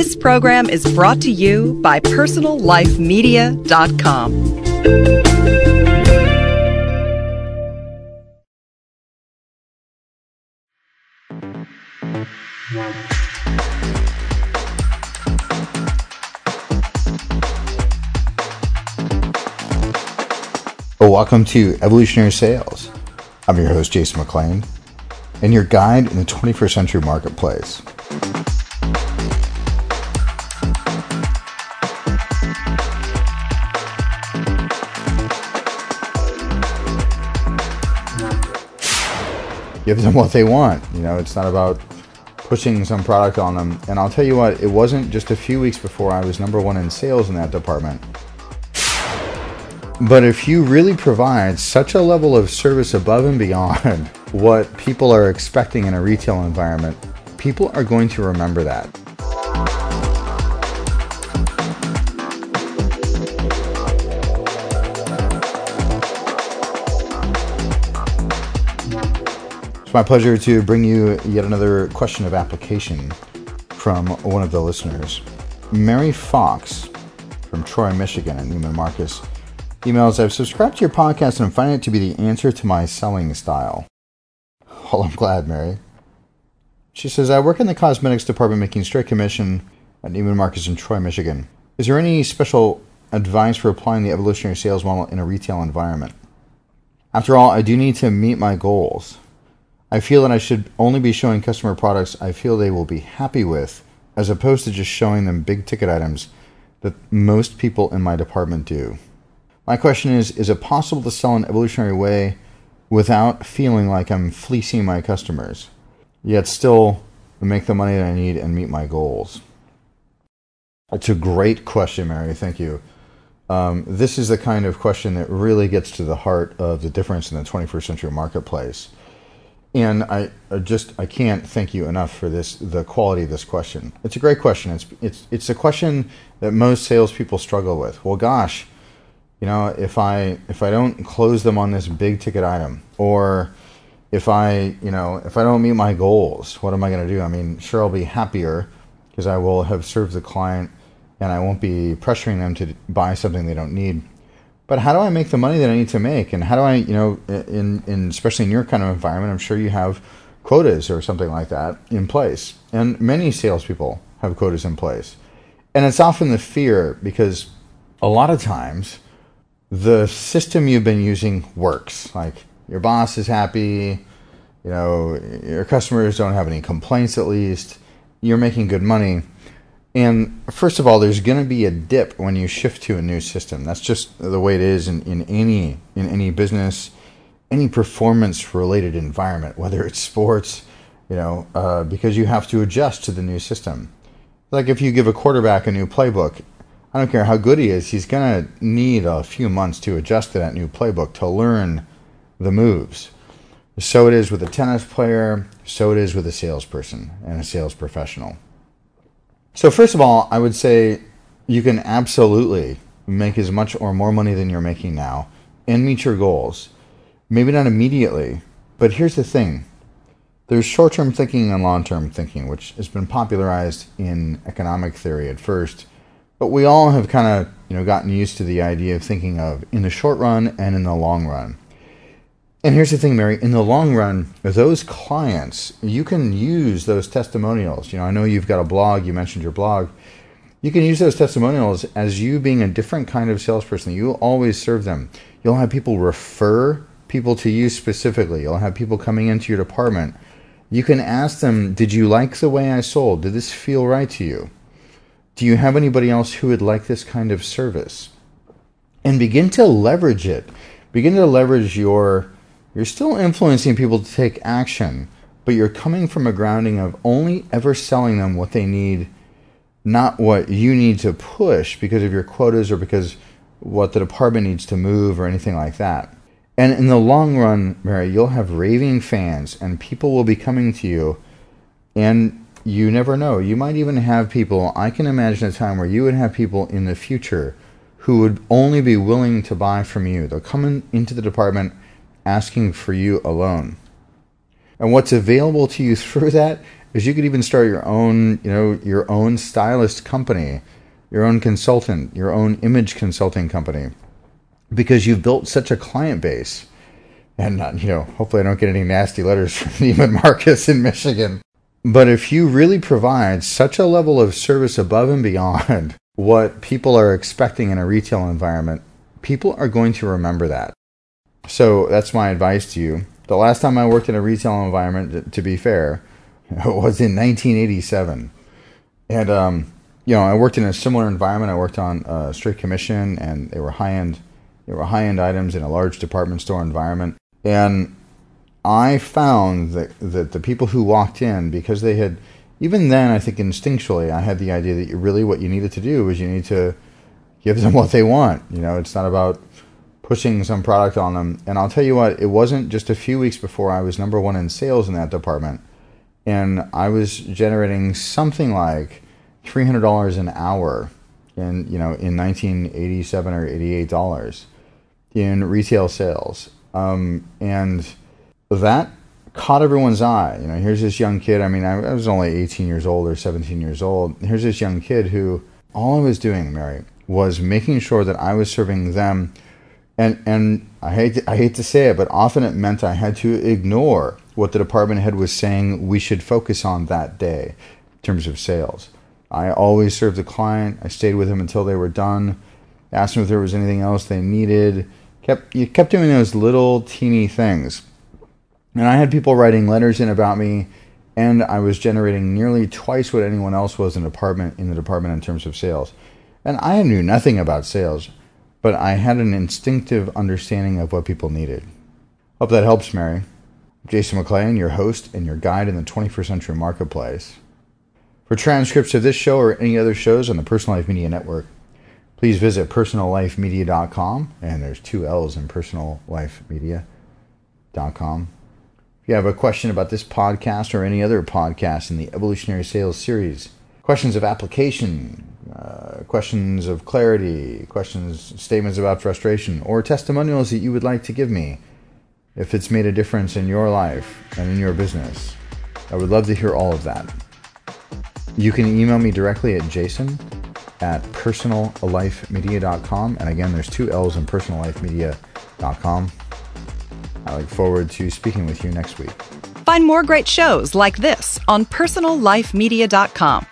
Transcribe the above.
This program is brought to you by PersonalLifeMedia.com. Oh, welcome to Evolutionary Sales. I'm your host, Jason McLean, and your guide in the 21st century marketplace. Give them what they want. You know, it's not about pushing some product on them. And I'll tell you what, it wasn't just a few weeks before I was number one in sales in that department. But if you really provide such a level of service above and beyond what people are expecting in a retail environment, people are going to remember that. It's my pleasure to bring you yet another question of application from one of the listeners. Mary Fox from Troy, Michigan, at Neiman Marcus emails I've subscribed to your podcast and finding it to be the answer to my selling style. Well, I'm glad, Mary. She says, I work in the cosmetics department making straight commission at Neiman Marcus in Troy, Michigan. Is there any special advice for applying the evolutionary sales model in a retail environment? After all, I do need to meet my goals. I feel that I should only be showing customer products I feel they will be happy with, as opposed to just showing them big ticket items that most people in my department do. My question is Is it possible to sell in an evolutionary way without feeling like I'm fleecing my customers, yet still make the money that I need and meet my goals? It's a great question, Mary. Thank you. Um, this is the kind of question that really gets to the heart of the difference in the 21st century marketplace and I, just I can't thank you enough for this the quality of this question. It's a great question. It's it's it's a question that most salespeople struggle with. Well, gosh, you know, if I if I don't close them on this big ticket item, or if I you know if I don't meet my goals, what am I going to do? I mean, sure I'll be happier because I will have served the client, and I won't be pressuring them to buy something they don't need but how do I make the money that I need to make? And how do I, you know, in, in especially in your kind of environment, I'm sure you have quotas or something like that in place. And many salespeople have quotas in place. And it's often the fear because a lot of times the system you've been using works. Like your boss is happy, you know, your customers don't have any complaints at least, you're making good money. And first of all, there's going to be a dip when you shift to a new system. That's just the way it is in, in any in any business, any performance related environment, whether it's sports, you know, uh, because you have to adjust to the new system. Like if you give a quarterback a new playbook, I don't care how good he is, he's going to need a few months to adjust to that new playbook to learn the moves. So it is with a tennis player, so it is with a salesperson and a sales professional. So, first of all, I would say you can absolutely make as much or more money than you're making now and meet your goals. Maybe not immediately, but here's the thing there's short term thinking and long term thinking, which has been popularized in economic theory at first. But we all have kind of you know gotten used to the idea of thinking of in the short run and in the long run. And here's the thing, Mary. In the long run, those clients, you can use those testimonials. You know, I know you've got a blog. You mentioned your blog. You can use those testimonials as you being a different kind of salesperson. You'll always serve them. You'll have people refer people to you specifically. You'll have people coming into your department. You can ask them, Did you like the way I sold? Did this feel right to you? Do you have anybody else who would like this kind of service? And begin to leverage it. Begin to leverage your you're still influencing people to take action, but you're coming from a grounding of only ever selling them what they need, not what you need to push because of your quotas or because what the department needs to move or anything like that. And in the long run, Mary, you'll have raving fans and people will be coming to you and you never know. You might even have people, I can imagine a time where you would have people in the future who would only be willing to buy from you. They'll come in, into the department asking for you alone. And what's available to you through that is you could even start your own, you know, your own stylist company, your own consultant, your own image consulting company, because you've built such a client base. And not, you know, hopefully I don't get any nasty letters from Neiman Marcus in Michigan. But if you really provide such a level of service above and beyond what people are expecting in a retail environment, people are going to remember that. So that's my advice to you. The last time I worked in a retail environment, to be fair, was in 1987. And, um, you know, I worked in a similar environment. I worked on a straight commission, and they were high end. They were high end items in a large department store environment. And I found that that the people who walked in, because they had, even then, I think instinctually, I had the idea that really what you needed to do was you need to give them what they want. You know, it's not about pushing some product on them. And I'll tell you what, it wasn't just a few weeks before I was number one in sales in that department. And I was generating something like $300 an hour in, you know, in 1987 or $88 in retail sales. Um, and that caught everyone's eye. You know, here's this young kid. I mean, I, I was only 18 years old or 17 years old. Here's this young kid who all I was doing, Mary, was making sure that I was serving them – and and I hate to, I hate to say it, but often it meant I had to ignore what the department head was saying we should focus on that day in terms of sales. I always served the client. I stayed with them until they were done. Asked them if there was anything else they needed. Kept you kept doing those little teeny things. And I had people writing letters in about me, and I was generating nearly twice what anyone else was in the department in the department in terms of sales. And I knew nothing about sales but I had an instinctive understanding of what people needed. Hope that helps, Mary. Jason McLean, your host and your guide in the 21st century marketplace. For transcripts of this show or any other shows on the Personal Life Media Network, please visit personallifemedia.com, and there's two L's in personallifemedia.com. If you have a question about this podcast or any other podcast in the Evolutionary Sales series, questions of application, uh, questions of clarity, questions, statements about frustration, or testimonials that you would like to give me if it's made a difference in your life and in your business. I would love to hear all of that. You can email me directly at jason at personallifemedia.com. And again, there's two L's in personallifemedia.com. I look forward to speaking with you next week. Find more great shows like this on personallifemedia.com.